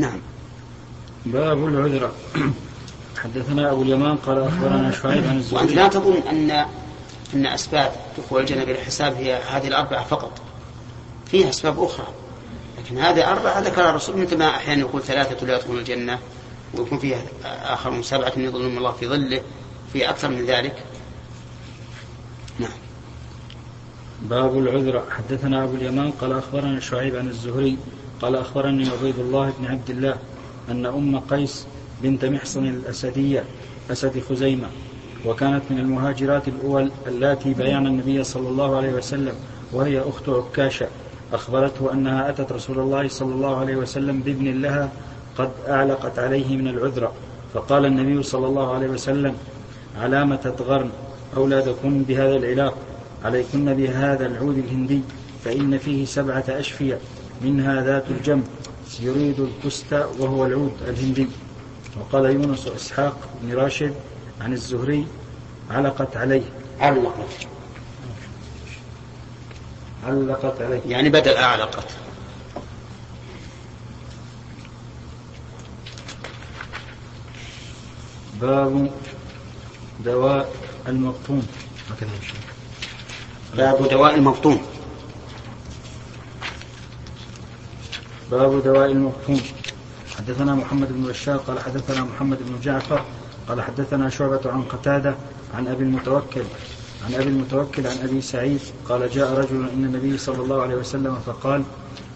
نعم. باب العذرة حدثنا أبو اليمان قال أخبرنا شعيب عن الزهري. وأنت لا تظن أن أن أسباب دخول الجنة بلا حساب هي هذه الأربعة فقط. فيها أسباب أخرى. لكن هذه أربعة ذكرها الرسول مثل ما أحيانا يقول ثلاثة لا يدخلون الجنة ويكون فيها آخر سبعة يظلهم الله في ظله في أكثر من ذلك. نعم. باب العذرة حدثنا أبو اليمان قال أخبرنا شعيب عن الزهري. قال أخبرني عبيد الله بن عبد الله أن أم قيس بنت محصن الأسدية أسد خزيمة وكانت من المهاجرات الأول اللاتي بايعن النبي صلى الله عليه وسلم وهي أخت عكاشة. أخبرته أنها أتت رسول الله صلى الله عليه وسلم بابن لها قد أعلقت عليه من العذرة. فقال النبي صلى الله عليه وسلم علام تتغرن أولادكم بهذا العلاق عليكن بهذا العود الهندي فإن فيه سبعة أشفية. منها ذات الجنب يريد الكست وهو العود الهندي. وقال يونس إسحاق بن راشد عن الزهري علقت عليه. علقت. علقت عليه. يعني بدل أعلقت باب دواء المبطون باب دواء المبطون باب دواء المبطون حدثنا محمد بن بشار قال حدثنا محمد بن جعفر قال حدثنا شعبة عن قتادة عن أبي المتوكل عن أبي المتوكل عن أبي سعيد قال جاء رجل إلى النبي صلى الله عليه وسلم فقال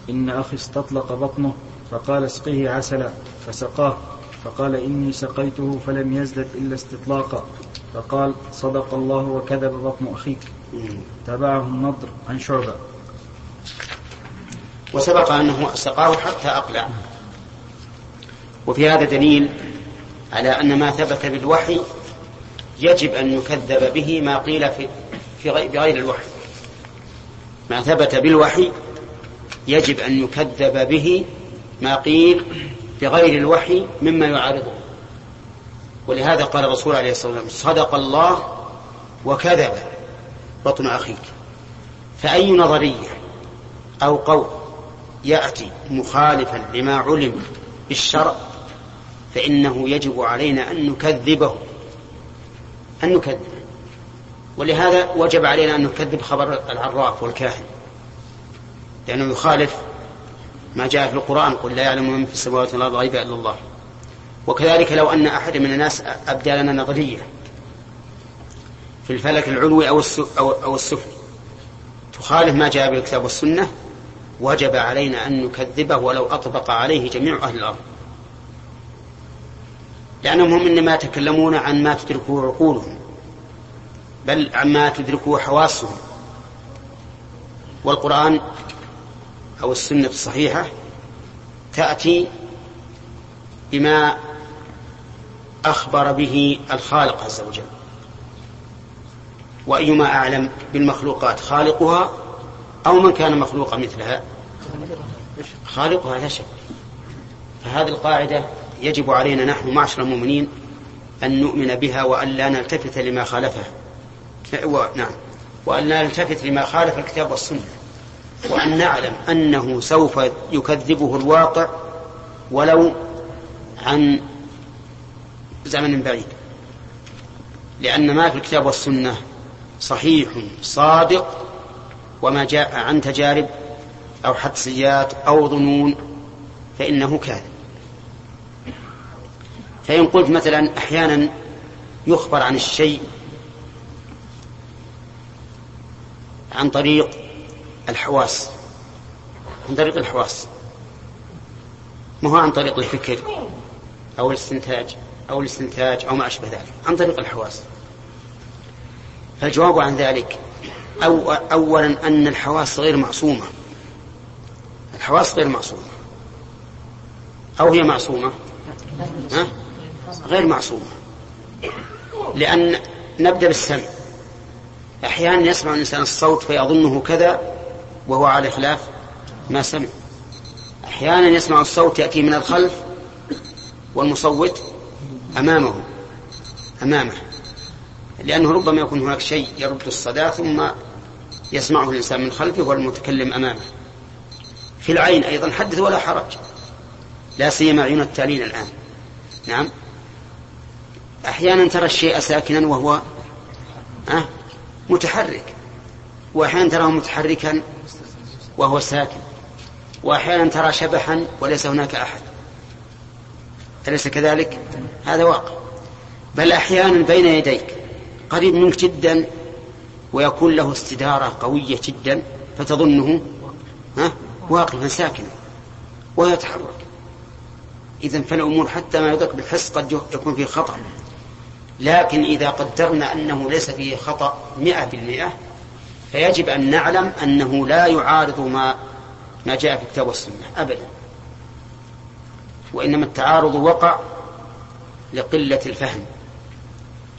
إن أخي استطلق بطنه. فقال اسقيه عسلا. فسقاه. فقال إني سقيته فلم يزدد إلا استطلاقا. فقال صدق الله وكذب بطن أخيك. تابعه النضر عن شعبة. وسبق أنه سقاه حتى أقلع. وفي هذا دليل على أن ما ثبت بالوحي يجب أن يكذب به ما قيل في في بغير الوحي. ما ثبت بالوحي يجب أن يكذب به ما قيل بغير الوحي مما يعارضه. ولهذا قال الرسول عليه الصلاة والسلام صدق الله وكذب بطن أخيك. فأي نظرية أو قول يأتي مخالفا لما علم بالشرع فإنه يجب علينا أن نكذبه أن نكذب. ولهذا وجب علينا أن نكذب خبر العراف والكاهن لأنه يخالف ما جاء في القرآن قل لا يعلم من في السماوات والأرض غيبا إلا الله. وكذلك لو أن أحد من الناس أبدى لنا نظرية في الفلك العلوي أو أو السفلي تخالف ما جاء بالكتاب والسنة وجب علينا أن نكذبه ولو أطبق عليه جميع أهل الأرض. لأنهم هم إنما يتكلمون عن ما تدركه عقولهم بل عما تدركه حواسهم. والقرآن أو السنة الصحيحة تأتي بما أخبر به الخالق عز وجل. وأيما أعلم بالمخلوقات خالقها أو من كان مخلوقا مثلها. خالقها لا شك. فهذه القاعدة يجب علينا نحن معشر المؤمنين أن نؤمن بها وأن لا نلتفت لما خالفها. نعم. وأن لا نلتفت لما خالف الكتاب والسنة. وأن نعلم أنه سوف يكذبه الواقع ولو عن زمن بعيد. لأن ما في الكتاب والسنة صحيح صادق وما جاء عن تجارب أو حدسيات أو ظنون فإنه كاذب. فإن قلت مثلا أحيانا يخبر عن الشيء عن طريق الحواس عن طريق الحواس. ما هو عن طريق الفكر أو الاستنتاج أو الاستنتاج أو ما أشبه ذلك عن طريق الحواس. فالجواب عن ذلك أو أولا أن الحواس غير معصومة. الحواس غير معصومة. أو هي معصومة؟ ها؟ غير معصومة. لأن نبدأ بالسمع. أحيانا يسمع الإنسان الصوت فيظنه كذا وهو على خلاف ما سمع. أحيانا يسمع الصوت يأتي من الخلف والمصوت أمامه أمامه. لأنه ربما يكون هناك شيء يرد الصدى ثم يسمعه الإنسان من خلفه والمتكلم أمامه. في العين أيضا حدث ولا حرج. لا سيما عيون التالين الآن. نعم. أحيانا ترى الشيء ساكنا وهو أه متحرك. وأحيانا تراه متحركا وهو ساكن. وأحيانا ترى شبحا وليس هناك أحد. أليس كذلك؟ هذا واقع. بل أحيانا بين يديك. قريب منك جدا ويكون له استدارة قوية جدا فتظنه ها واقفا ساكنا ويتحرك. إذا فالأمور حتى ما يدرك بالحس قد يكون فيه خطأ. لكن إذا قدرنا أنه ليس فيه خطأ مئة بالمئة فيجب أن نعلم أنه لا يعارض ما ما جاء في الكتاب والسنة أبدا. وإنما التعارض وقع لقلة الفهم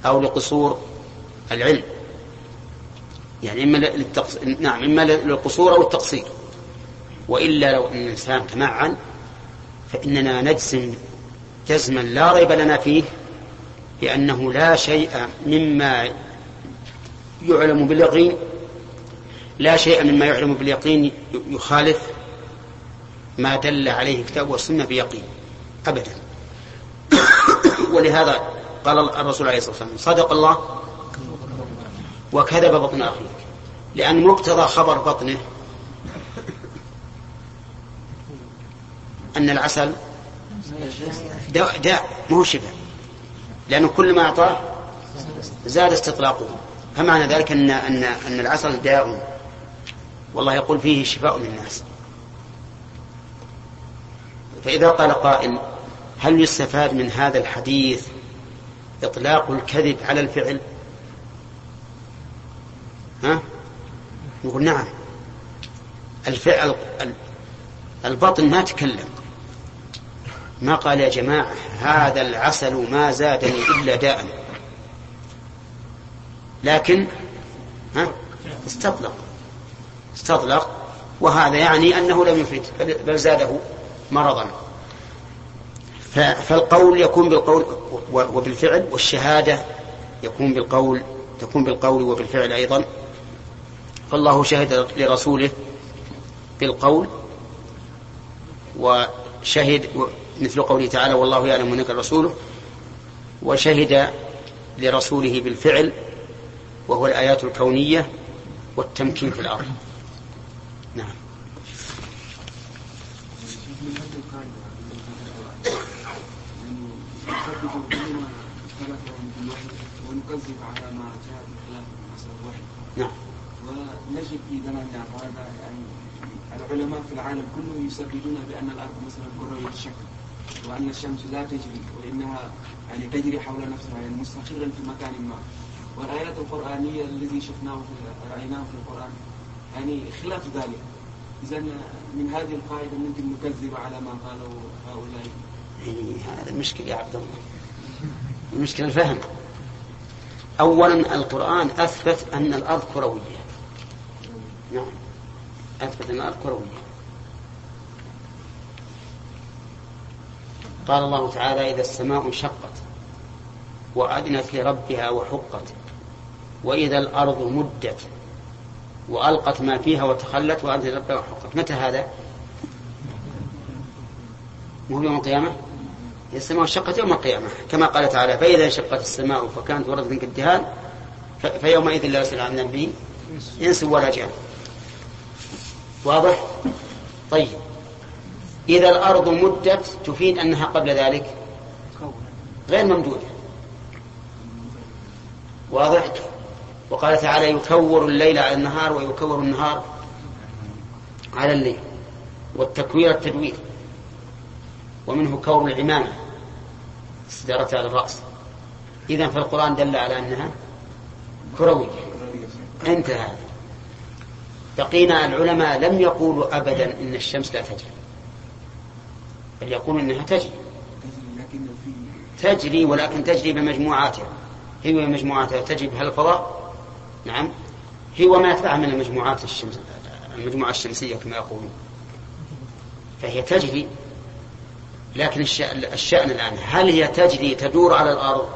أو لقصور العلم. يعني إما للتقص... نعم إما للقصور أو التقصير. وإلا لو أن الإنسان تمعن فإننا نجزم جزما لا ريب لنا فيه بأنه لا شيء مما يعلم باليقين لا شيء مما يعلم باليقين يخالف ما دل عليه الكتاب والسنة بيقين أبدا. ولهذا قال الرسول عليه الصلاة والسلام صدق الله وكذب بطن أخيك. لأن مقتضى خبر بطنه أن العسل داء, داء مو شفاء لأنه كل ما أعطاه زاد استطلاقه. فمعنى ذلك أن أن أن العسل داء. والله يقول فيه شفاء للناس. فإذا قال قائل هل يستفاد من هذا الحديث إطلاق الكذب على الفعل؟ ها؟ نقول نعم. الفعل البطن ما تكلم. ما قال يا جماعة هذا العسل ما زادني إلا داء. لكن ها؟ استطلق. استطلق. وهذا يعني أنه لم يفيد بل زاده مرضا. فالقول يكون بالقول وبالفعل والشهادة يكون بالقول تكون بالقول وبالفعل أيضا. فالله شهد لرسوله بالقول وشهد مثل قوله تعالى والله يعلم انك رسوله وشهد لرسوله بالفعل وهو الآيات الكونية والتمكين في الأرض. نعم. نعم. ونجد في زماننا هذا يعني العلماء في العالم كله يسددون بأن الأرض مثلا كروية الشكل وأن الشمس لا تجري وإنها يعني تجري حول نفسها يعني مستقرا في مكان ما. والآيات القرآنية الذي شفناه في رأيناه في القرآن يعني خلاف ذلك. إذا من هذه القاعدة ممكن نكذب على ما قاله هؤلاء. هذا مشكلة يا عبد الله. المشكلة الفهم. أولا القرآن أثبت أن الأرض كروية. نعم أثبت الأرض كروية قال الله تعالى إذا السماء انشقت وأذنت لربها وحقت وإذا الأرض مدت وألقت ما فيها وتخلت وأذنت لربها وحقت. متى هذا؟ مو يوم القيامة؟ السماء انشقت يوم القيامة. كما قال تعالى فإذا انشقت السماء فكانت وردة كالدهان فيومئذ لا يسأل عن ذنبه إنس ولا جان. واضح؟ طيب. إذا الأرض مدت تفيد أنها قبل ذلك؟ غير ممدودة. واضح؟ وقال تعالى يكور الليل على النهار ويكور النهار على الليل. والتكوير التدوير. ومنه كور العمامة. استدارة على الرأس. إذا فالقرآن دل على أنها كروية. انتهى. بقينا العلماء لم يقولوا أبدا إن الشمس لا تجري. بل يقول إنها تجري. تجري ولكن تجري بمجموعاتها. هي ومجموعاتها تجري بها الفضاء. نعم. هي وما يتبعها من المجموعات الشمس المجموعة الشمسية كما يقولون. فهي تجري. لكن الشأن الآن هل هي تجري تدور على الأرض؟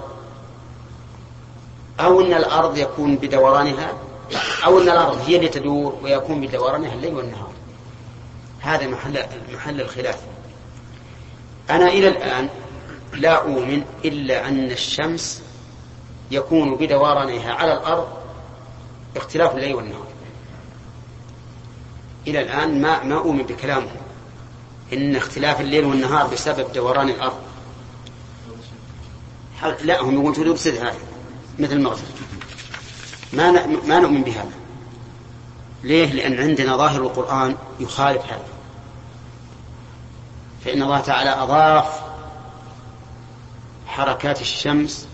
أو أن الأرض يكون بدورانها؟ أو أن الأرض هي اللي تدور ويكون بدورانها الليل والنهار. هذا محل محل الخلاف. أنا إلى الآن لا أؤمن إلا أن الشمس يكون بدورانها على الأرض اختلاف الليل والنهار. إلى الآن ما ما أؤمن بكلامه. إن اختلاف الليل والنهار بسبب دوران الأرض. لا هم يقولون تريد هذا مثل المغرب. ما ما نؤمن بهذا. ليه؟ لأن عندنا ظاهر القرآن يخالف هذا. فإن الله تعالى أضاف حركات الشمس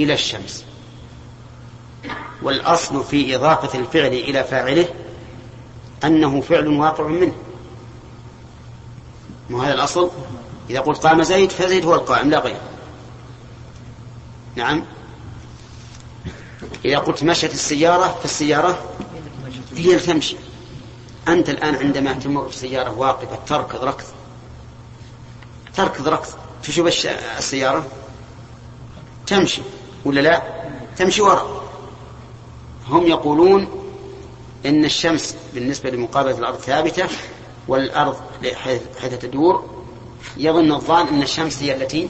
إلى الشمس. والأصل في إضافة الفعل إلى فاعله أنه فعل واقع منه. ما هذا الأصل؟ إذا قلت قام زيد فزيد هو القائم لا غير نعم؟ إذا قلت مشت السيارة فالسيارة هي اللي تمشي. أنت الآن عندما تمر السيارة واقفة تركض ركض. تركض ركض. تشوف السيارة؟ تمشي. ولا لا؟ تمشي وراء هم يقولون إن الشمس بالنسبة لمقابلة الأرض ثابتة والأرض حيث تدور يظن الظان أن الشمس هي التي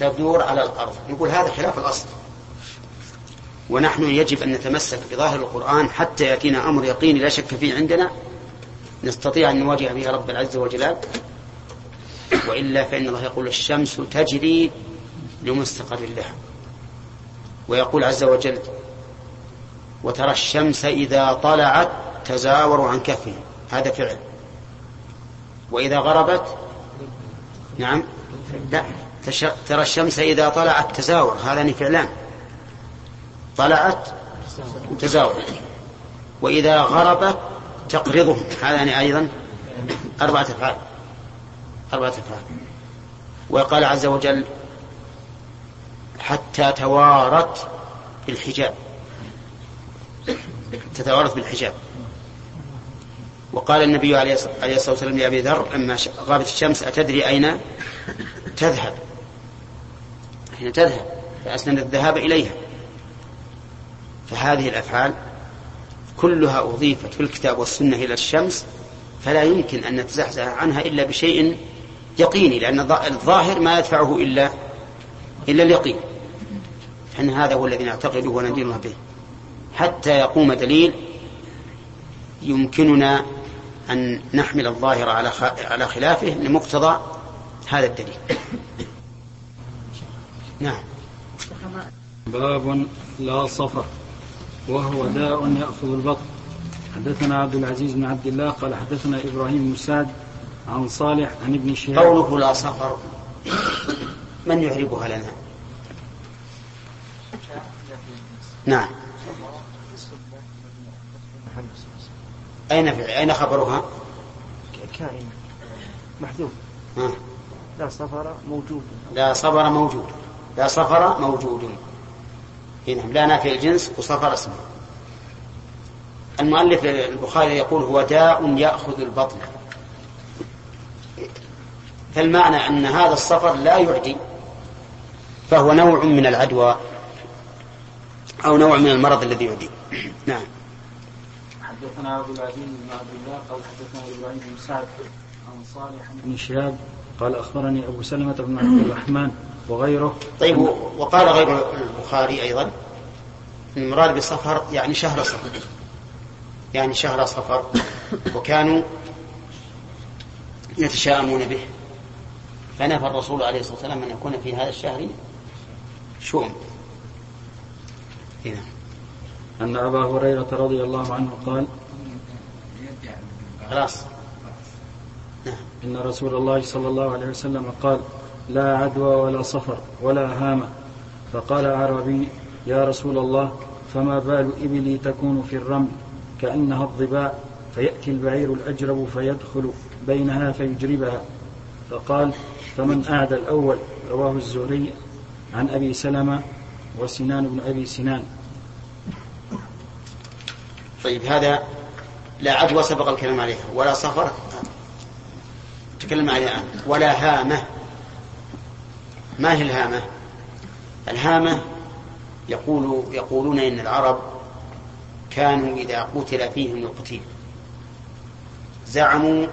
تدور على الأرض. نقول هذا خلاف الأصل. ونحن يجب أن نتمسك بظاهر القرآن حتى يأتينا أمر يقيني لا شك فيه عندنا. نستطيع أن نواجه به رب العزة والجلال وإلا فإن الله يقول الشمس تجري لمستقر لها. ويقول عز وجل وترى الشمس إذا طلعت تزاور عن كفه. هذا فعل. وإذا غربت نعم. لا. ترى الشمس إذا طلعت تزاور. هذان فعلان. طلعت تزاورت وإذا غربت تقرضهم. هذان أيضا أربعة أفعال. أربعة أفعال. وقال عز وجل حتى توارت بالحجاب. تتوارث بالحجاب. وقال النبي عليه الصلاة والسلام لأبي ذر لما غابت الشمس أتدري أين؟ تذهب. حين تذهب؟ فأسند الذهاب إليها. فهذه الأفعال كلها أضيفت في الكتاب والسنة إلى الشمس فلا يمكن أن نتزحزح عنها إلا بشيء يقيني لأن الظاهر ما يدفعه إلا إلا اليقين فإن هذا هو الذي نعتقده وندينه به حتى يقوم دليل يمكننا أن نحمل الظاهر على على خلافه لمقتضى هذا الدليل. نعم. باب لا صفر وهو داء يأخذ البطن. حدثنا عبد العزيز بن عبد الله قال حدثنا إبراهيم بن سعد عن صالح عن ابن شهاب. قوله لا صفر. من يعربها لنا؟ نعم. أين أين خبرها؟ كائن محذوف. لا صفر موجود. لا صفر موجود. لا صفر موجود. هنا لا نافع الجنس وصفر اسمه. المؤلف البخاري يقول هو داء يأخذ البطن. فالمعنى أن هذا الصفر لا يعدي فهو نوع من العدوى أو نوع من المرض الذي يعدي. نعم. حدثنا أبو العزيز بن عبد الله قال حدثنا إبراهيم بن سعد عن صالح بن شهاب قال أخبرني أبو سلمة بن عبد الرحمن وغيره. طيب وقال غير البخاري أيضا المراد بصفر يعني شهر صفر يعني شهر صفر وكانوا يتشاءمون به. فنفى الرسول عليه الصلاة والسلام أن يكون في هذا الشهر شؤم. هنا أن أبا هريرة رضي الله عنه قال خلاص. إن رسول الله صلى الله عليه وسلم قال لا عدوى ولا صفر ولا هامة فقال أعرابي يا رسول الله فما بال إبلي تكون في الرمل كأنها الضباء؟ فيأتي البعير الأجرب فيدخل بينها فيجربها. فقال فمن أعدى الأول؟ رواه الزهري عن أبي سلمة وسنان بن أبي سنان. طيب هذا لا عدوى سبق الكلام عليها ولا صفر تكلم الآن ولا هامة. ما هي الهامة؟ الهامة يقول يقولون إن العرب كانوا إذا قتل فيهم القتيل. زعموا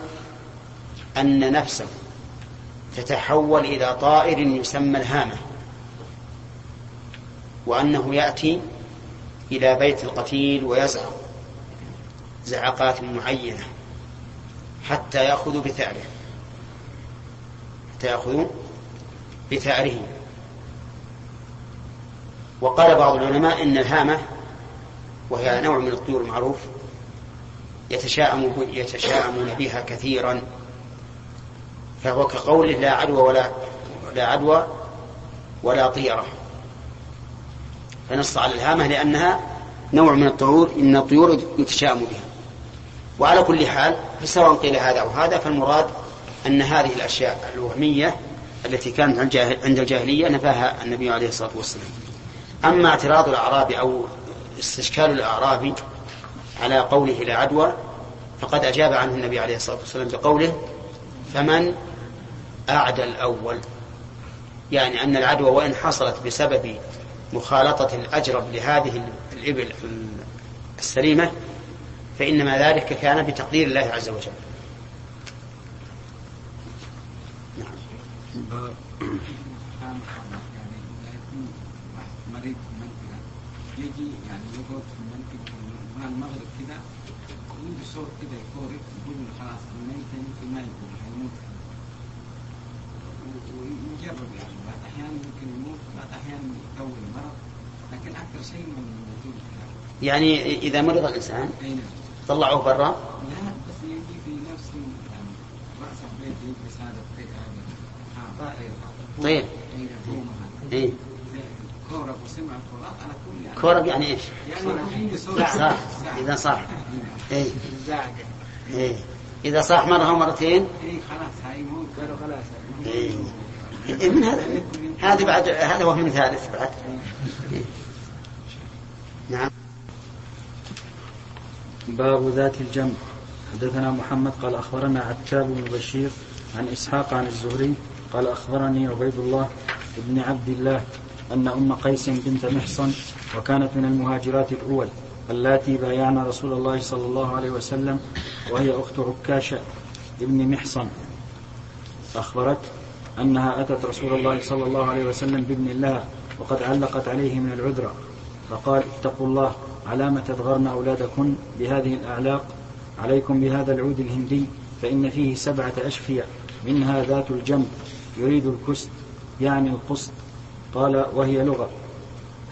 أن نفسه تتحول إلى طائر يسمى الهامة وأنه يأتي إلى بيت القتيل ويزعق زعقات معينة حتى يأخذ بثأره حتى يأخذ بثأره وقال بعض العلماء إن الهامة وهي نوع من الطيور المعروف يتشاءم يتشاءمون بها كثيرا. فهو كقوله لا عدوى ولا لا عدوى ولا طيرة. فنص على الهامة لأنها نوع من الطيور إن الطيور يتشاءم بها. وعلى كل حال فسواء قيل هذا أو هذا فالمراد أن هذه الأشياء الوهمية التي كانت عند الجاهلية نفاها النبي عليه الصلاة والسلام. أما اعتراض الأعرابي أو استشكال الأعرابي على قوله لا عدوى فقد أجاب عنه النبي عليه الصلاة والسلام بقوله فمن أعدى الأول؟ يعني أن العدوى وإن حصلت بسبب مخالطة الأجرب لهذه الإبل السليمة فإنما ذلك كان بتقدير الله عز وجل. مريض في يجي يعني يقعد في مع المغرب كده عنده صوت كده يقارب يقول خلاص الميت يمكن ما هيموت ويجرب يعني أحيانا يمكن يموت أحيانا يطول المرض لكن أكثر شيء من يعني إذا مرض الإنسان طلعوه برا؟ لا بس يجي في نفس يعني رأس البيت يجلس هذا البيت هذا طيب. إيه. كورب يعني إيش؟ يعني صح إذا صح إيه. إيه. إذا صاح مرة ومرتين إيه. خلاص هيموت قالوا خلاص إيه. إيه من هذا؟ هذا بعد هذا وهم ثالث بعد. إيه. نعم. باب ذات الجنب حدثنا محمد قال أخبرنا عتاب بن بشير عن إسحاق عن الزهري قال أخبرني عبيد الله بن عبد الله أن أم قيس بنت محصن وكانت من المهاجرات الأول اللاتي بايعن رسول الله صلى الله عليه وسلم وهي أخت عكاشة ابن محصن. أخبرت أنها أتت رسول الله صلى الله عليه وسلم بابن لها وقد علقت عليه من العذرة فقال اتقوا الله علام تدغرن أولادكن بهذه الأعلاق. عليكم بهذا العود الهندي فإن فيه سبعة أشفية منها ذات الجنب. يريد الكست يعني القسط. قال وهي لغة.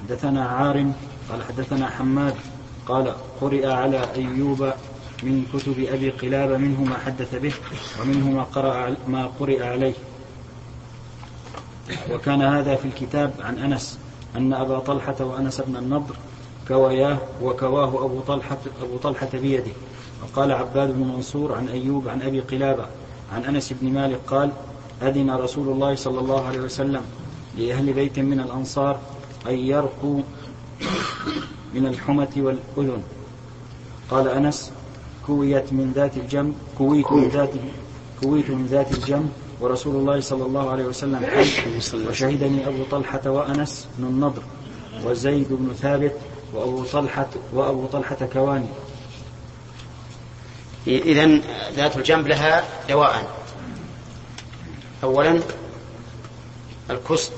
حدثنا عار قال حدثنا حماد قال قرئ على أيوب من كتب أبي قلابة منه ما حدث به ومنه ما قرأ ما قرئ عليه. وكان هذا في الكتاب عن أنس أن أبا طلحة وأنس بن النضر كوياه وكواه أبو طلحة أبو طلحة بيده. وقال عباد بن منصور عن أيوب عن أبي قلابة عن أنس بن مالك قال أذن رسول الله صلى الله عليه وسلم لأهل بيت من الأنصار أن يرقوا من الحمة والأذن. قال أنس كويت من ذات الجنب كويت من ذات كويت. من ذات الجنب ورسول الله صلى الله عليه وسلم حي وشهدني أبو طلحة وأنس بن النضر وزيد بن ثابت وأبو طلحة وأبو طلحة كواني. إذا ذات الجنب لها دواء. أولا الكست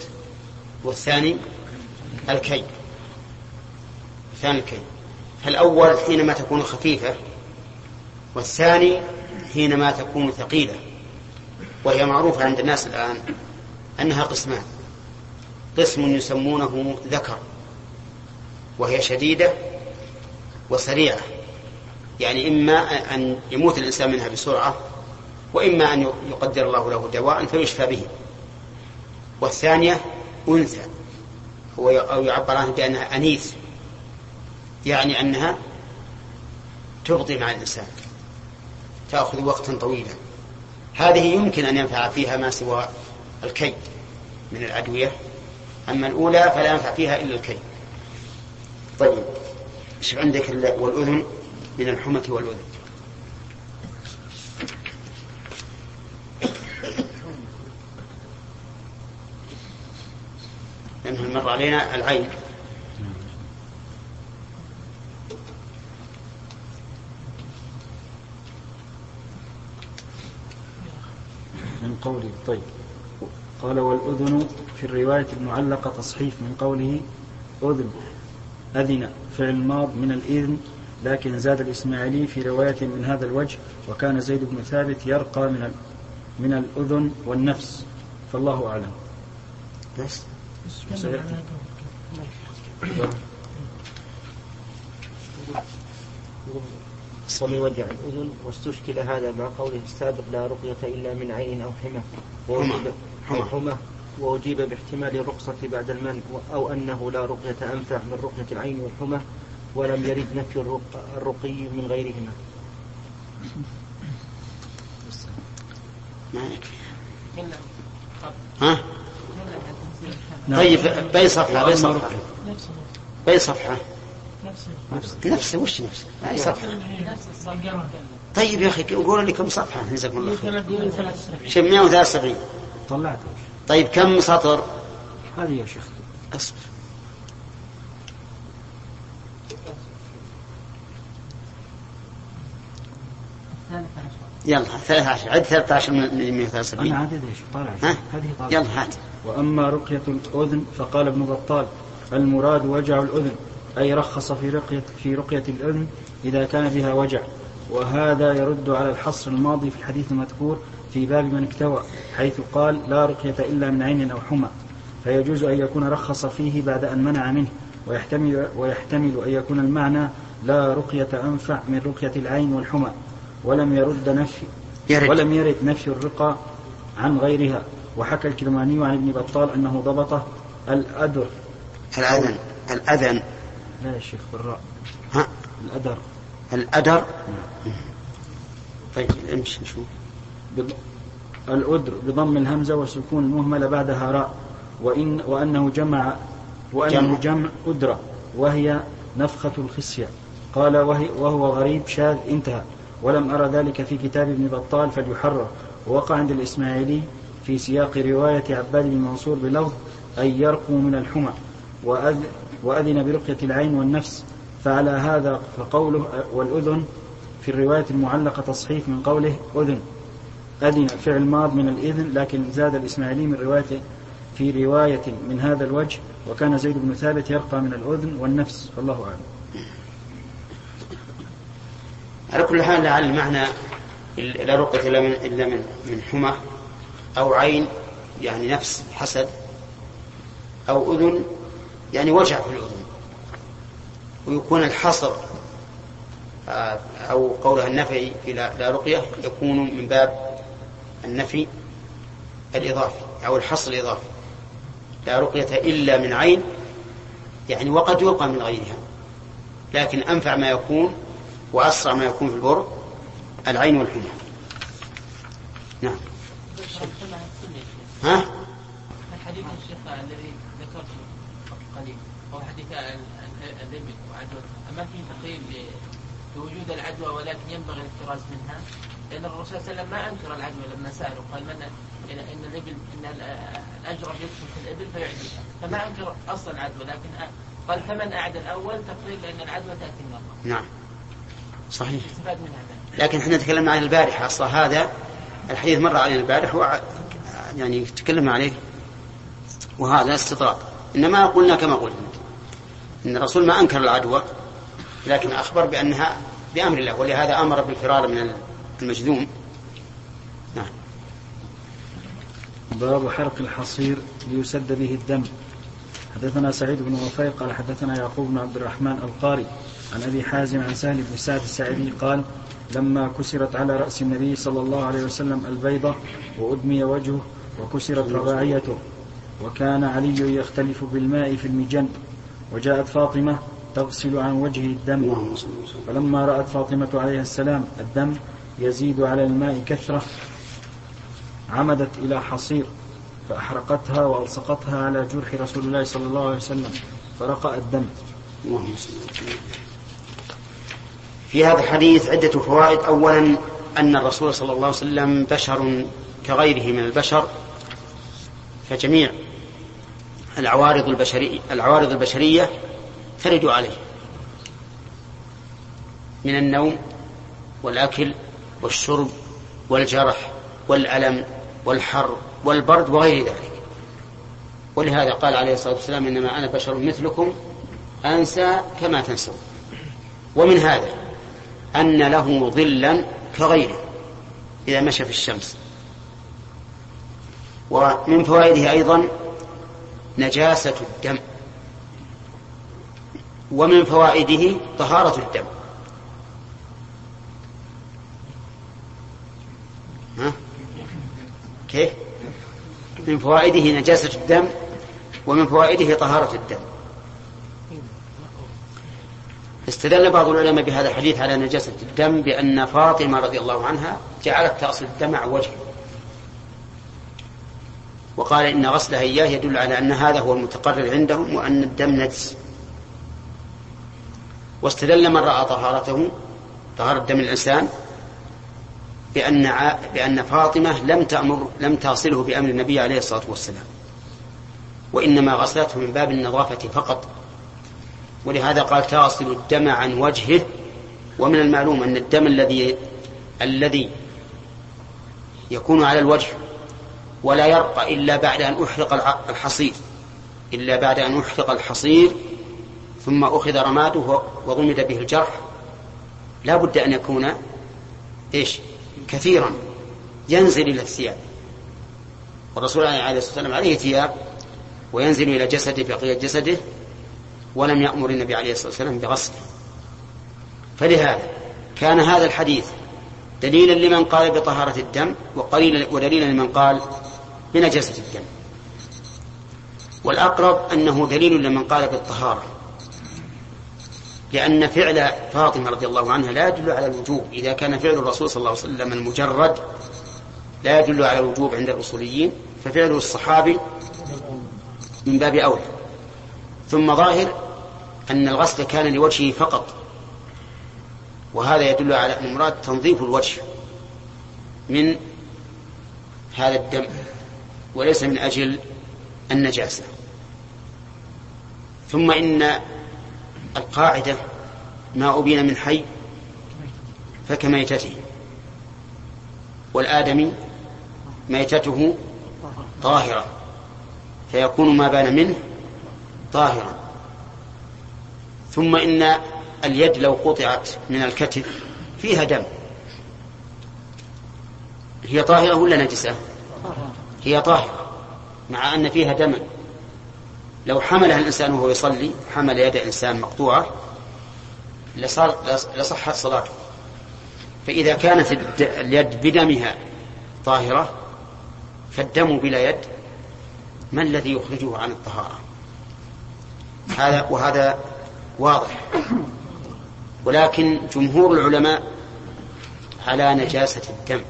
والثاني الكي الثاني الكي فالأول حينما تكون خفيفة والثاني حينما تكون ثقيلة. وهي معروفة عند الناس الآن أنها قسمان. قسم يسمونه ذكر. وهي شديدة وسريعة. يعني إما أن يموت الإنسان منها بسرعة وإما أن يقدر الله له دواء فيشفى به. والثانية أنثى هو أو يعبر عنها بأنها أنيث يعني أنها تبطي مع الإنسان تأخذ وقتا طويلا. هذه يمكن أن ينفع فيها ما سوى الكي من الأدوية أما الأولى فلا ينفع فيها إلا الكي طيب إيش عندك والأذن من الحمة والأذن؟ لأنه مر علينا العين. من قوله طيب. قال والأذن في الرواية المعلقة تصحيف من قوله أذن. أذن فعل ماض من الإذن لكن زاد الإسماعيلي في رواية من هذا الوجه وكان زيد بن ثابت يرقى من من الأذن والنفس. فالله أعلم. بس. صمي وجع الأذن واستشكل هذا مع قوله السابق لا رقية إلا من عين أو حمى. وأجيب حمى. حمى. وأجيب باحتمال الرخصة بعد المنع أو أنه لا رقية أنفع من رقية العين والحمى ولم يرد نفي الرق- الرقي من غيرهما. ما يكفي ها؟ نعم. طيب بأي صفحة؟ بأي وأما صفحة. بأي صفحة؟ نفسه وش نفسه أي صفحة؟ طيب يا أخي قولوا لي كم صفحة؟ جزاكم الله خير. شيء 173 طلعت. طيب كم سطر؟ هذه يا شيخ. أصبر. يلا 13 عد 13 من من أنا 173 عدد إيش طالع ها؟ هذه طالعة يلا هات. وأما رقية الأذن فقال ابن بطال المراد وجع الأذن أي رخص في رقية في رقية الأذن إذا كان بها وجع. وهذا يرد على الحصر الماضي في الحديث المذكور في باب من اكتوى حيث قال لا رقية إلا من عين أو حمى فيجوز أن يكون رخص فيه بعد أن منع منه ويحتمل, ويحتمل أن يكون المعنى لا رقية أنفع من رقية العين والحمى ولم يرد نفي يرد. ولم يرد نفي الرقى عن غيرها. وحكى الكرماني عن ابن بطال أنه ضبطه الأدر. الأذن. الأذن. لا يا شيخ بالراء ها؟ الأدر. الأدر؟ طيب امشي نشوف الأدر بضم الهمزة وسكون المهملة بعدها راء. وإن وأنه جمع وأنه جمع. جمع أدرة وهي نفخة الخصية. قال وهي وهو غريب شاذ انتهى. ولم أرى ذلك في كتاب ابن بطال فليحرر. ووقع عند الإسماعيلي في سياق رواية عباد بن منصور بلفظ أن يرقوا من الحمى وأذ وأذن برقية العين والنفس فعلى هذا فقوله والأذن في الرواية المعلقة تصحيف من قوله أذن. أذن فعل ماض من الإذن لكن زاد الإسماعيلي من رواية في رواية من هذا الوجه وكان زيد بن ثابت يرقى من الأذن والنفس. والله أعلم. على كل حال لعل المعنى لا رقية إلا من إلا من من حمى. أو عين يعني نفس حسد أو أذن يعني وجع في الأذن. ويكون الحصر آه، أو قولها النفي في لا رقية يكون من باب النفي الإضافي أو الحصر الإضافي. لا رقية إلا من عين يعني وقد يرقى من غيرها. لكن أنفع ما يكون وأسرع ما يكون في البر العين والحمى. نعم. ها؟ الحديث الشيخ الذي ذكرته قليل. هو حديث ال- ال- الابل وعدوى. أما في تقييد بوجود العدوى ولكن ينبغي الاحتراز منها لأن الرسول صلى الله عليه وسلم ما أنكر العدوى لما سالوا قال من ان إن الابل إن ال- الاجرب يدخل في الإبل فيعديها فما أنكر أصلا العدوى لكن قال فمن اعد الأول تقرير لأن العدوى تأتي المره نعم. صحيح. استفاد منها. لكن إحنا تكلمنا عن البارحة. أصلا هذا الحديث مر علينا البارح وع- يعني تكلمنا عليه وهذا استطراد. إنما قلنا كما قلنا إن الرسول ما أنكر العدوى لكن أخبر بأنها بأمر الله ولهذا أمر بالفرار من المجذوم. نعم. باب حرق الحصير ليسد به الدم. حدثنا سعيد بن وفيق قال حدثنا يعقوب بن عبد الرحمن القاري عن أبي حازم عن سهل بن سعد الساعدي قال لما كسرت على رأس النبي صلى الله عليه وسلم البيضة وأدمي وجهه وكسرت رباعيته وكان علي يختلف بالماء في المجن وجاءت فاطمة تغسل عن وجهه الدم. فلما رأت فاطمة عليه السلام الدم يزيد على الماء كثرة عمدت إلى حصير فأحرقتها وألصقتها على جرح رسول الله صلى الله عليه وسلم فرقأ الدم. اللهم صل وسلم في هذا الحديث عدة فوائد. أولا أن الرسول صلى الله عليه وسلم بشر كغيره من البشر فجميع العوارض البشرية العوارض البشرية ترد عليه من النوم والأكل والشرب والجرح والألم والحر والبرد وغير ذلك. ولهذا قال عليه الصلاة والسلام إنما أنا بشر مثلكم أنسى كما تنسون. ومن هذا أن له ظلا كغيره إذا مشى في الشمس ومن فوائده أيضا نجاسة الدم ومن فوائده طهارة الدم ها؟ كيف؟ من فوائده نجاسة الدم ومن فوائده طهارة الدم استدل بعض العلماء بهذا الحديث على نجاسة الدم بأن فاطمة رضي الله عنها جعلت تأصل الدم عن وجهه. وقال إن غسلها إياه يدل على أن هذا هو المتقرر عندهم وأن الدم نجس. واستدل من رأى طهارته طهارة دم الإنسان بأن. بأن فاطمة لم تأمر لم تصله بأمر النبي عليه الصلاة والسلام. وإنما غسلته من باب النظافة فقط. ولهذا قال تصل الدم عن وجهه ومن المعلوم أن الدم الذي الذي يكون على الوجه ولا يرقى إلا بعد أن أحرق الحصير إلا بعد أن أحرق الحصير ثم أخذ رماده وضمد به الجرح لا بد أن يكون إيش؟ كثيرا ينزل إلى الثياب. والرسول عليه الصلاة والسلام عليه ثياب وينزل إلى جسده بقية جسده ولم يأمر النبي عليه الصلاة والسلام بغسله فلهذا كان هذا الحديث دليلا لمن قال بطهارة الدم ودليلا لمن قال بنجاسة الدم. والأقرب أنه دليل لمن قال بالطهارة. لأن فعل فاطمة رضي الله عنها لا يدل على الوجوب. إذا كان فعل الرسول صلى الله عليه وسلم المجرد لا يدل على الوجوب عند الأصوليين ففعل الصحابي من باب أولى. ثم ظاهر أن الغسل كان لوجهه فقط وهذا يدل على أن المراد تنظيف الوجه من هذا الدم وليس من أجل النجاسة. ثم إن القاعدة ما أبين من حي فكميتته والآدمي ميتته طاهرة فيكون ما بان منه طاهرا ثم إن اليد لو قطعت من الكتف فيها دم. هي طاهرة ولا نجسة؟ هي طاهرة مع أن فيها دما لو حملها الإنسان وهو يصلي حمل يد إنسان مقطوعة لصار لصحت صلاته. فإذا كانت اليد بدمها طاهرة فالدم بلا يد ما الذي يخرجه عن الطهارة؟ هذا وهذا واضح. ولكن جمهور العلماء على نجاسة الدم.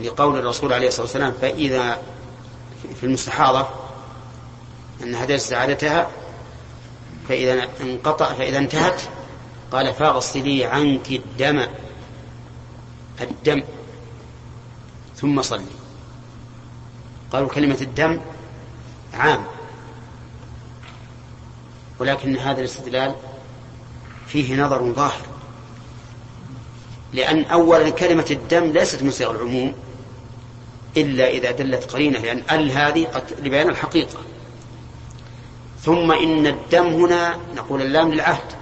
لقول الرسول عليه الصلاة والسلام فإذا في المستحاضة أنها دست عادتها فإذا انقطع فإذا انتهت قال فاغسلي عنك الدم الدم ثم صلي. قالوا كلمة الدم عام. ولكن هذا الاستدلال فيه نظر ظاهر. لأن أولا كلمة الدم ليست من صيغ العموم إلا إذا دلت قرينة لأن ال هذه قد لبيان الحقيقة. ثم إن الدم هنا نقول اللام للعهد.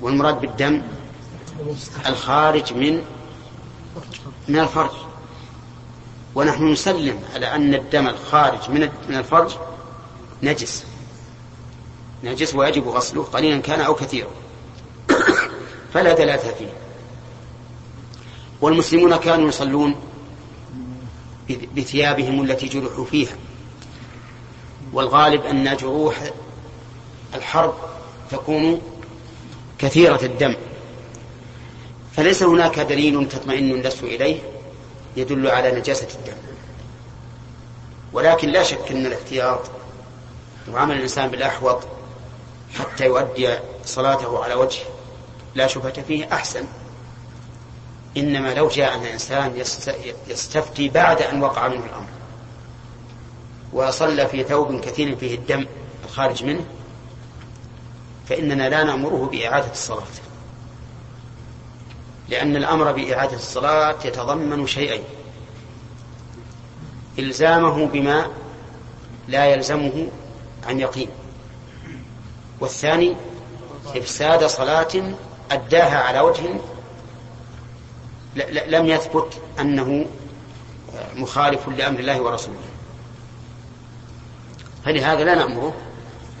والمراد بالدم الخارج من من الفرج. ونحن نسلم على أن الدم الخارج من من الفرج نجس. نجس ويجب غسله قليلا كان أو كثيرا. فلا دلالة فيه. والمسلمون كانوا يصلون بثيابهم التي جرحوا فيها. والغالب أن جروح الحرب تكون كثيرة الدم. فليس هناك دليل تطمئن النفس إليه يدل على نجاسة الدم. ولكن لا شك أن الاحتياط وعمل الإنسان بالأحوط حتى يؤدي صلاته على وجه لا شبهة فيه أحسن. إنما لو جاء الإنسان يستفتي بعد أن وقع منه الأمر وصلى في ثوب كثير فيه الدم الخارج منه فإننا لا نأمره بإعادة الصلاة. لأن الأمر بإعادة الصلاة يتضمن شيئين. إلزامه بما لا يلزمه عن يقين. والثاني إفساد صلاة أداها على وجه لم يثبت أنه مخالف لأمر الله ورسوله. فلهذا لا نأمره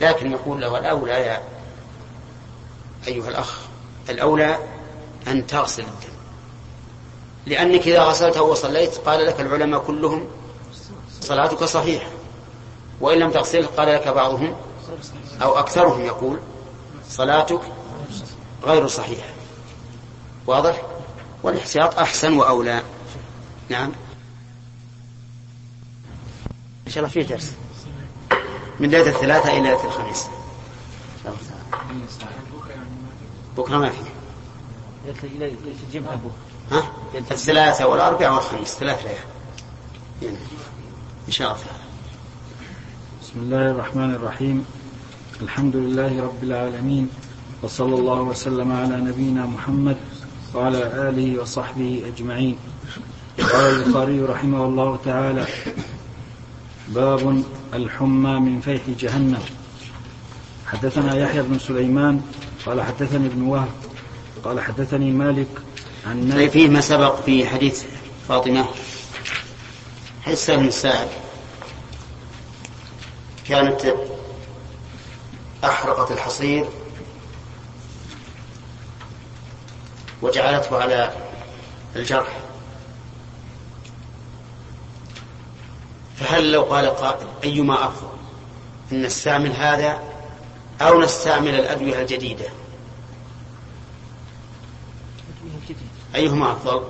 لكن نقول له الأولى يا أيها الأخ الأولى أن تغسل الدم. لأنك إذا غسلته وصليت قال لك العلماء كلهم صلاتك صحيحة وإن لم تغسله قال لك بعضهم أو أكثرهم يقول صلاتك غير صحيحة. واضح؟ والاحتياط أحسن وأولى. نعم. إن شاء الله فيه درس. من ليلة الثلاثة إلى ليلة الخميس. بكرة ما فيه ها؟ الثلاثة والأربعاء والخميس. ثلاث ليال إن شاء الله. بسم الله الرحمن الرحيم. الحمد لله رب العالمين وصلى الله وسلم على نبينا محمد وعلى آله وصحبه أجمعين. قال البخاري رحمه الله تعالى باب الحمى من فيح جهنم. حدثنا يحيى بن سليمان قال حدثني ابن وهب قال حدثني مالك عن طيب فيه ما سبق في حديث فاطمة؟ حديث سهل كانت أحرقت الحصير وجعلته على الجرح. فهل لو قال قائل أيما أفضل أن نستعمل هذا أو نستعمل الأدوية الجديدة؟ أيهما أفضل؟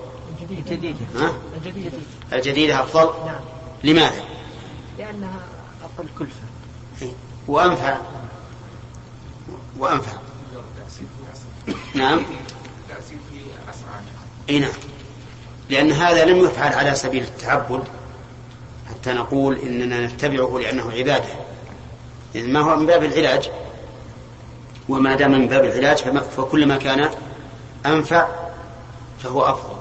الجديدة ها؟ الجديدة الجديدة أفضل؟ نعم. لماذا؟ لأنها أقل كلفة. وأنفع؟ وأنفع نعم. إي نعم. لأن هذا لم يفعل على سبيل التعبد حتى نقول إننا نتبعه لأنه عبادة. إذن ما هو من باب العلاج؟ وما دام من باب العلاج فما- فكلما كان أنفع فهو أفضل.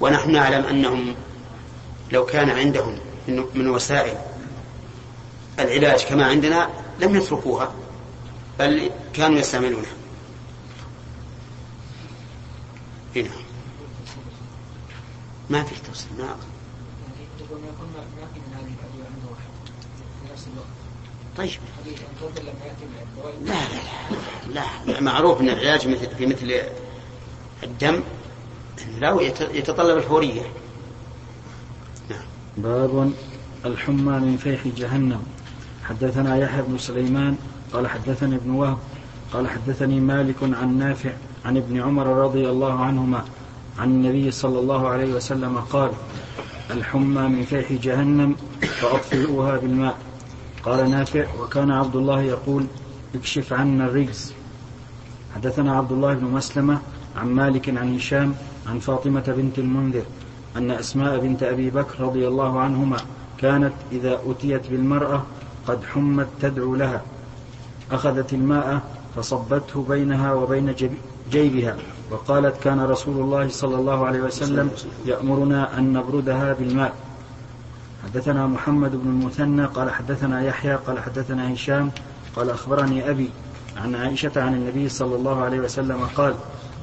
ونحن نعلم أنهم لو كان عندهم من وسائل العلاج كما عندنا لم يتركوها. بل كانوا يستعملونها. إيه نعم. ما في توصيل ما الوقت طيب. لا لا لا لا معروف إن العلاج في مثل الدم لا يت- يتطلب الفوريه نعم. باب الحمى من فيح جهنم. حدثنا يحيى بن سليمان قال حدثني ابن وهب قال حدثني مالك عن نافع عن ابن عمر رضي الله عنهما عن النبي صلى الله عليه وسلم قال الحمى من فيح جهنم فأطفئوها بالماء. قال نافع وكان عبد الله يقول اكشف عنا الرجز حدثنا عبد الله بن مسلمة عن مالك عن هشام عن فاطمة بنت المنذر أن أسماء بنت أبي بكر رضي الله عنهما كانت إذا أتيت بالمرأة قد حمت تدعو لها. أخذت الماء فصبته بينها وبين جيبها وقالت كان رسول الله صلى الله عليه وسلم يأمرنا أن نبردها بالماء. حدثنا محمد بن المثنى قال حدثنا يحيى قال حدثنا هشام قال أخبرني أبي عن عائشة عن النبي صلى الله عليه وسلم قال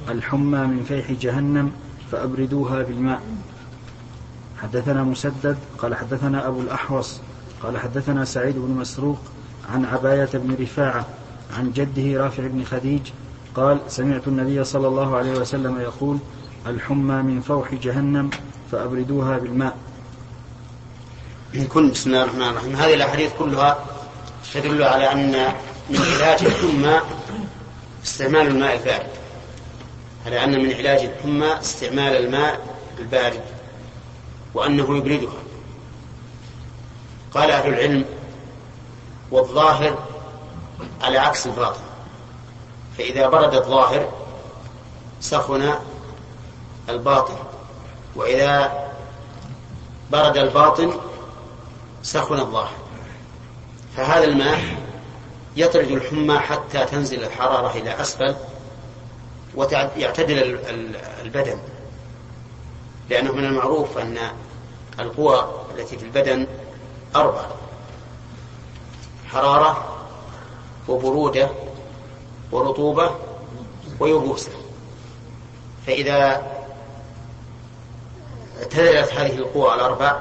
الحمى من فيح جهنم فأبردوها بالماء. حدثنا مسدد قال حدثنا أبو الأحوص قال حدثنا سعيد بن مسروق عن عباية بن رفاعة عن جده رافع بن خديج قال سمعت النبي صلى الله عليه وسلم يقول الحمى من فوح جهنم فأبردوها بالماء. كن بسم الله الرحمن الرحيم. هذه الأحاديث كلها تدل على أن من علاج الحمى استعمال الماء البارد. على أن من علاج الحمى استعمال الماء البارد وأنه يبردها قال أهل العلم والظاهر على عكس الباطن. فإذا برد الظاهر سخن الباطن وإذا برد الباطن سخن الظاهر. فهذا الماء يطرد الحمى حتى تنزل الحرارة إلى أسفل ويعتدل ال- ال- البدن. لأنه من المعروف أن القوى التي في البدن أربع. حرارة وبرودة ورطوبة ويبوسة. فإذا اعتدلت هذه القوى الأربع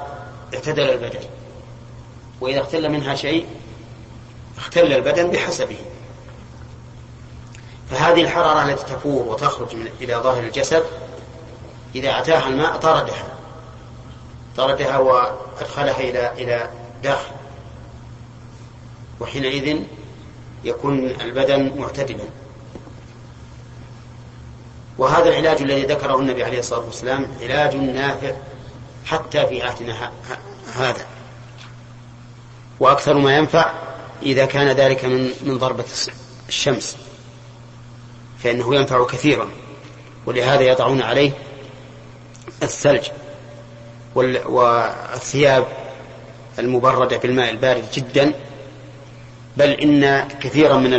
اعتدل البدن. وإذا اختل منها شيء اختل البدن بحسبه. فهذه الحرارة التي تفور وتخرج من إلى ظاهر الجسد إذا أتاها الماء طردها. طردها وأدخلها إلى إلى داخل وحينئذ يكون البدن معتدلا. وهذا العلاج الذي ذكره النبي عليه الصلاة والسلام علاج نافع حتى في عهدنا هذا. وأكثر ما ينفع إذا كان ذلك من من ضربة الشمس. فإنه ينفع كثيرا. ولهذا يضعون عليه الثلج والثياب المبردة بالماء البارد جدا بل إن كثيرا من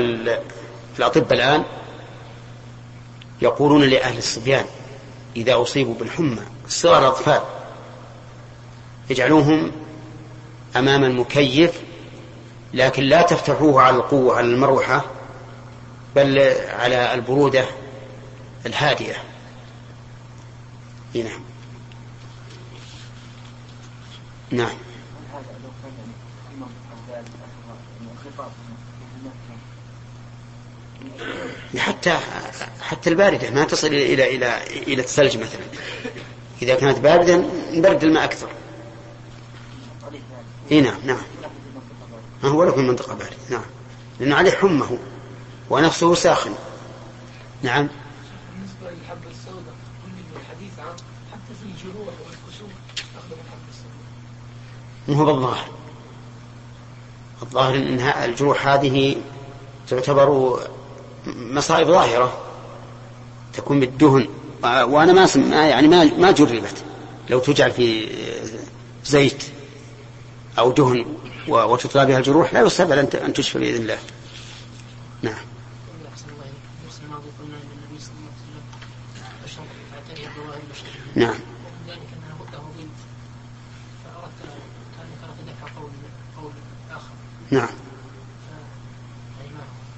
الأطباء الآن يقولون لأهل الصبيان إذا أصيبوا بالحمى صغار الأطفال يجعلوهم أمام المكيف لكن لا تفتحوه على القوة على المروحة بل على البرودة الهادئة. نعم. نعم. حتى حتى الباردة ما تصل إلى إلى إلى إلى الثلج مثلا إذا كانت باردة نبرد الماء أكثر. إي نعم نعم. ما هو في منطقة باردة نعم. لأنه عليه حمه ونفسه ساخن. نعم. بالنسبة للحبة السوداء كل الحديث عن حتى في الجروح والكسور يستخدم الحبة السوداء. مو هو بالظاهر. الظاهر إن الجروح هذه تعتبر مصائب ظاهرة تكون بالدهن. وأنا ما يعني ما ما جربت. لو تجعل في زيت أو دهن وتطلى بها الجروح لا يستبعد أن تشفى بإذن الله. نعم. نعم. نعم.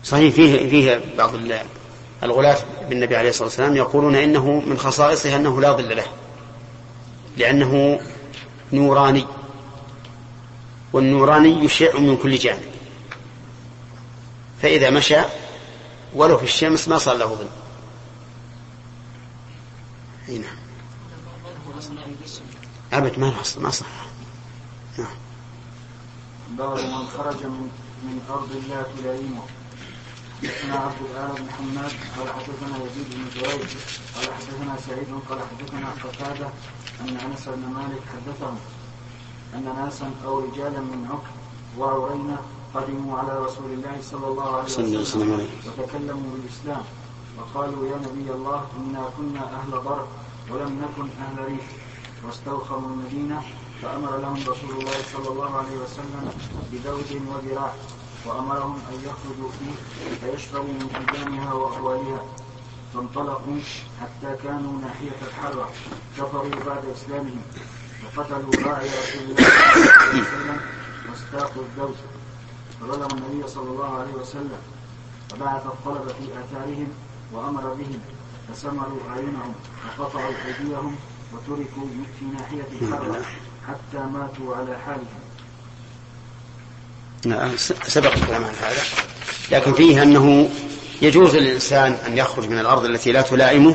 صحيح فيه فيه بعض الغلاة بالنبي عليه الصلاة والسلام يقولون إنه من خصائصه أنه لا ظل له لأنه نوراني والنوراني يشع من كل جانب. فإذا مشى ولو في الشمس ما صار له ظل. هنا أبد ما ما صح نعم. باب من خرج من, من أرض الله تلائمه حدثنا عبد الاله بن حماد قال حدثنا يزيد بن جريج قال حدثنا سعيد قال حدثنا قتادة ان أنس بن مالك حدثهم أن ناسا أو رجالا من عكر وعرينه قدموا على رسول الله صلى الله عليه وسلم وتكلموا بالإسلام. وقالوا يا نبي الله إنا كنا أهل ضرب ولم نكن أهل ريف واستوخموا المدينة فأمر لهم رسول الله صلى الله عليه وسلم بذوج وذراع وأمرهم أن يخرجوا فيه فيشربوا من أيامها وأهوالها فانطلقوا حتى كانوا ناحية الحرة كفروا بعد إسلامهم وقتلوا راعي رسول الله صلى الله عليه وسلم واستاقوا الدوس فظلموا النبي صلى الله عليه وسلم فبعث الطلب في آثارهم وأمر بهم فسمروا أعينهم وقطعوا أيديهم وتركوا في ناحية الحرة. حتى ماتوا على حالهم. نعم، سبق الكلام عن هذا. لكن فيه أنه يجوز للإنسان أن يخرج من الأرض التي لا تلائمه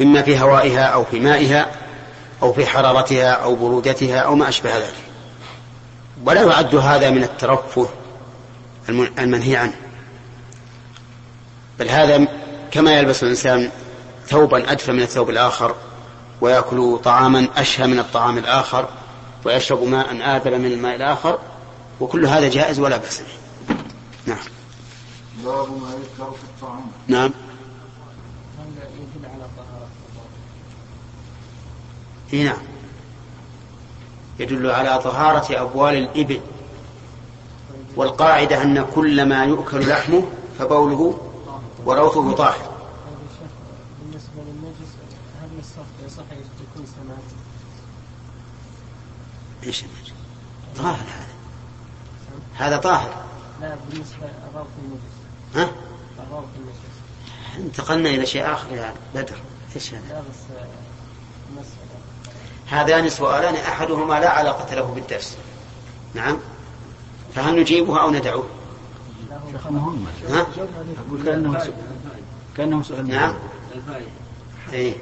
إما في هوائها أو في مائها أو في حرارتها أو برودتها أو ما أشبه ذلك. ولا يعد هذا من الترفه المنهي عنه. بل هذا كما يلبس الإنسان ثوبا أدفى من الثوب الآخر ويأكل طعاما أشهى من الطعام الآخر ويشرب ماء آدل من الماء الآخر وكل هذا جائز ولا بأس به. نعم. باب ما يذكر في الطعام. نعم. يدل على طهارة إي نعم. يدل على طهارة أبوال الإبل والقاعدة أن كل ما يؤكل لحمه فبوله وروثه طاهر بالنسبة للنجس هل يصح يصح يكون سماد؟ إيش؟ طاهر هذا. هذا طاهر. لا بالنسبة الروث النجس ها؟ الروث النجس انتقلنا إلى شيء آخر يا بدر. إيش هذا؟ آه، هذان سؤالان أحدهما لا علاقة له بالدرس. نعم. فهل نجيبه أو ندعوه؟ ها؟ أقول كأنه سؤال كأنه سؤال نعم. اي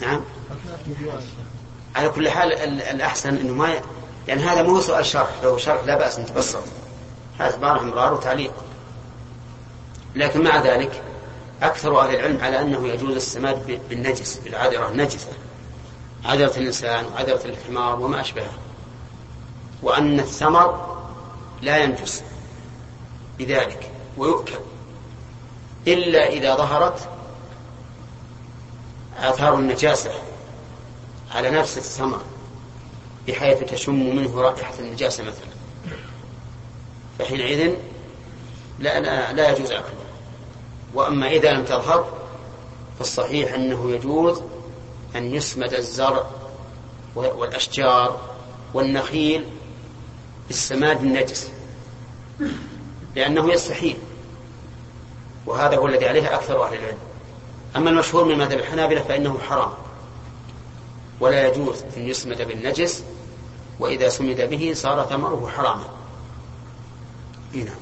نعم. على كل حال ال- الأحسن إنه ما ي... يعني هذا مو سؤال شرح لو شرح لا بأس نتبسط هذا عباره امرار وتعليق. لكن مع ذلك أكثر أهل العلم على أنه يجوز السماد بالنجس بالعذرة النجسة. عذرة الإنسان وعذرة الحمار وما أشبهه. وأن الثمر لا ينجس بذلك ويؤكل. إلا إذا ظهرت آثار النجاسة. على نفس الثمر بحيث تشم منه رائحة النجاسة مثلا. فحينئذ لا, لا, لا يجوز أكله. وأما إذا لم تظهر فالصحيح أنه يجوز أن يسمد الزرع والأشجار والنخيل بالسماد النجس لأنه يستحيل. وهذا هو الذي عليه أكثر أهل العلم. أما المشهور من مذهب الحنابلة فإنه حرام. ولا يجوز أن يسمد بالنجس وإذا سمد به صار ثمره حراما. إيه نعم.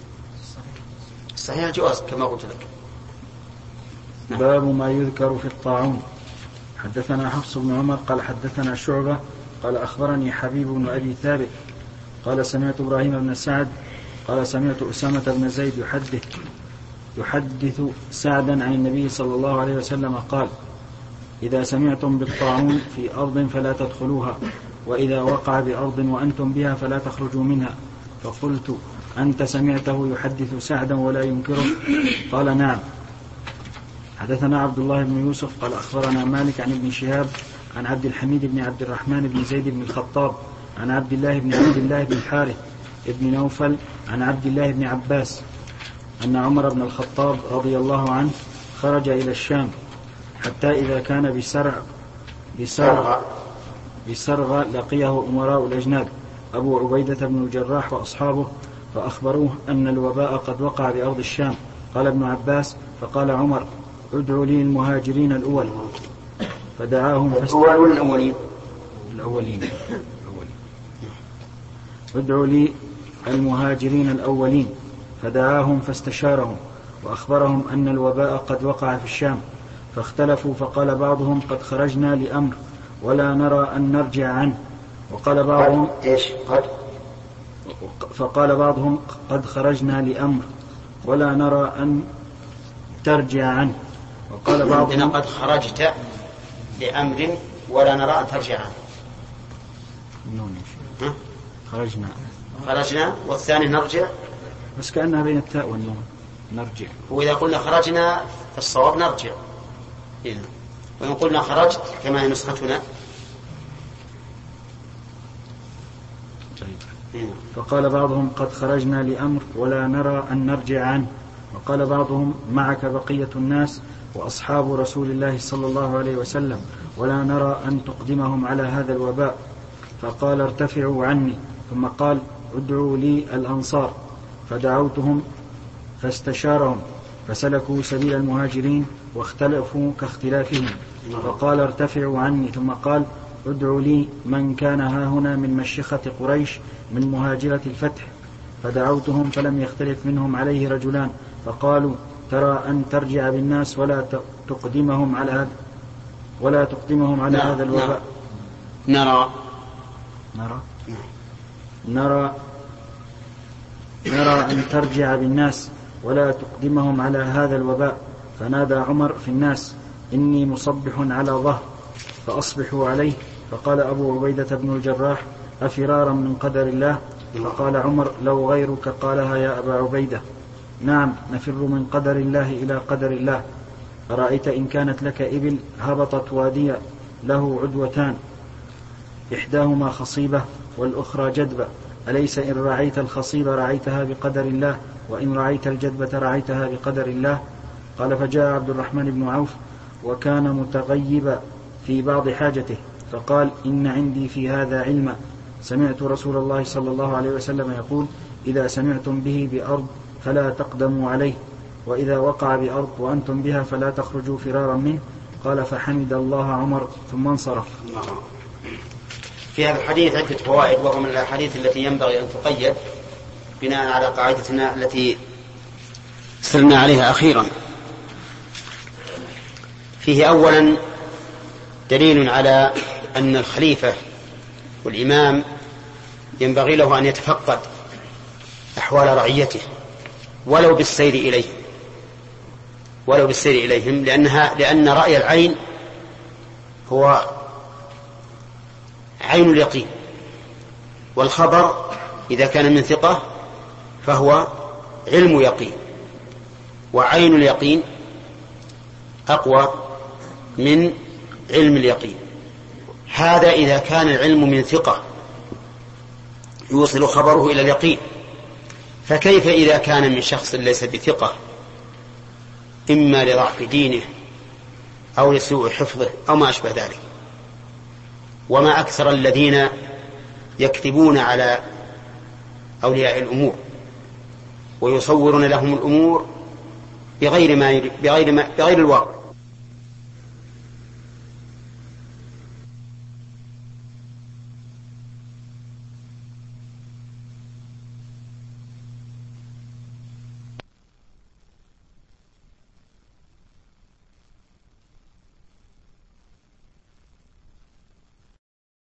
صحيح. الجواز كما قلت لك. نعم. باب ما يذكر في الطاعون. حدثنا حفص بن عمر قال حدثنا شعبة قال أخبرني حبيب بن أبي ثابت قال سمعت إبراهيم بن سعد قال سمعت أسامة بن زيد يحدث يحدث سعدا عن النبي صلى الله عليه وسلم قال إذا سمعتم بالطاعون في أرض فلا تدخلوها وإذا وقع بأرض وأنتم بها فلا تخرجوا منها. فقلت أنت سمعته يحدث سعدا ولا ينكره؟ قال نعم. حدثنا عبد الله بن يوسف قال أخبرنا مالك عن ابن شهاب عن عبد الحميد بن عبد الرحمن بن زيد بن الخطاب عن عبد الله بن عبد الله بن الحارث بن نوفل عن عبد الله بن عباس أن عمر بن الخطاب رضي الله عنه خرج إلى الشام. حتى إذا كان بسرع بسرع بسرغ لقيه أمراء الأجناد. أبو عبيدة بن الجراح وأصحابه فأخبروه أن الوباء قد وقع بأرض الشام. قال ابن عباس فقال عمر ادعوا لي المهاجرين الأول. فدعاهم. الأول؟ الأولين؟ الأولين. ادعوا لي المهاجرين الأولين. فدعاهم فاستشارهم وأخبرهم أن الوباء قد وقع في الشام. فاختلفوا فقال بعضهم قد خرجنا لأمر ولا نرى أن نرجع عنه وقال بعضهم إيش؟ قد فقال بعضهم قد خرجنا لأمر ولا نرى أن ترجع عنه وقال بعضهم قد خرجت لأمر ولا نرى أن ترجع عنه. ها؟ خرجنا خرجنا والثاني نرجع بس كأنها بين التاء والنون نرجع وإذا قلنا خرجنا فالصواب نرجع. وإن قلنا خرجت كما هي نسختنا. طيب. إذن. فقال بعضهم قد خرجنا لأمر ولا نرى أن نرجع عنه. وقال بعضهم معك بقية الناس وأصحاب رسول الله صلى الله عليه وسلم ولا نرى أن تقدمهم على هذا الوباء. فقال ارتفعوا عني. ثم قال ادعوا لي الأنصار. فدعوتهم فاستشارهم. فسلكوا سبيل المهاجرين واختلفوا كاختلافهم. فقال ارتفعوا عني. ثم قال ادعوا لي من كان ها هنا من مشيخة قريش من مهاجرة الفتح. فدعوتهم فلم يختلف منهم عليه رجلان. فقالوا ترى أن ترجع بالناس ولا تقدمهم على هذا ولا تقدمهم على نعم، هذا الوباء. نرى. نرى؟ نرى نرى أن ترجع بالناس. ولا تقدمهم على هذا الوباء. فنادى عمر في الناس إني مصبح على ظهر. فأصبحوا عليه. فقال أبو عبيدة بن الجراح أفرارا من قدر الله؟ فقال عمر لو غيرك قالها يا أبا عبيدة. نعم نفر من قدر الله إلى قدر الله. أرأيت إن كانت لك إبل هبطت واديا؟ له عدوتان. إحداهما خصيبة والأخرى جدبة. أليس إن رعيت الخصيبة رعيتها بقدر الله؟ وإن رعيت الجدبة رعيتها بقدر الله. قال فجاء عبد الرحمن بن عوف وكان متغيبا في بعض حاجته فقال إن عندي في هذا علما سمعت رسول الله صلى الله عليه وسلم يقول إذا سمعتم به بأرض فلا تقدموا عليه وإذا وقع بأرض وأنتم بها فلا تخرجوا فرارا منه. قال فحمد الله عمر ثم انصرف. في هذا الحديث عدة فوائد وهو من الأحاديث التي ينبغي أن تقيد. بناء على قاعدتنا التي سرنا عليها أخيرا. فيه أولا دليل على أن الخليفة والإمام ينبغي له أن يتفقد أحوال رعيته ولو بالسير إليهم ولو بالسير إليهم لأنها لأن رأي العين هو عين اليقين والخبر إذا كان من ثقة فهو علم يقين. وعين اليقين أقوى من علم اليقين. هذا إذا كان العلم من ثقة يوصل خبره إلى اليقين. فكيف إذا كان من شخص ليس بثقة؟ إما لضعف دينه أو لسوء حفظه أو ما أشبه ذلك. وما أكثر الذين يكذبون على أولياء الأمور. ويصورون لهم الأمور بغير ما بغير ما بغير الواقع.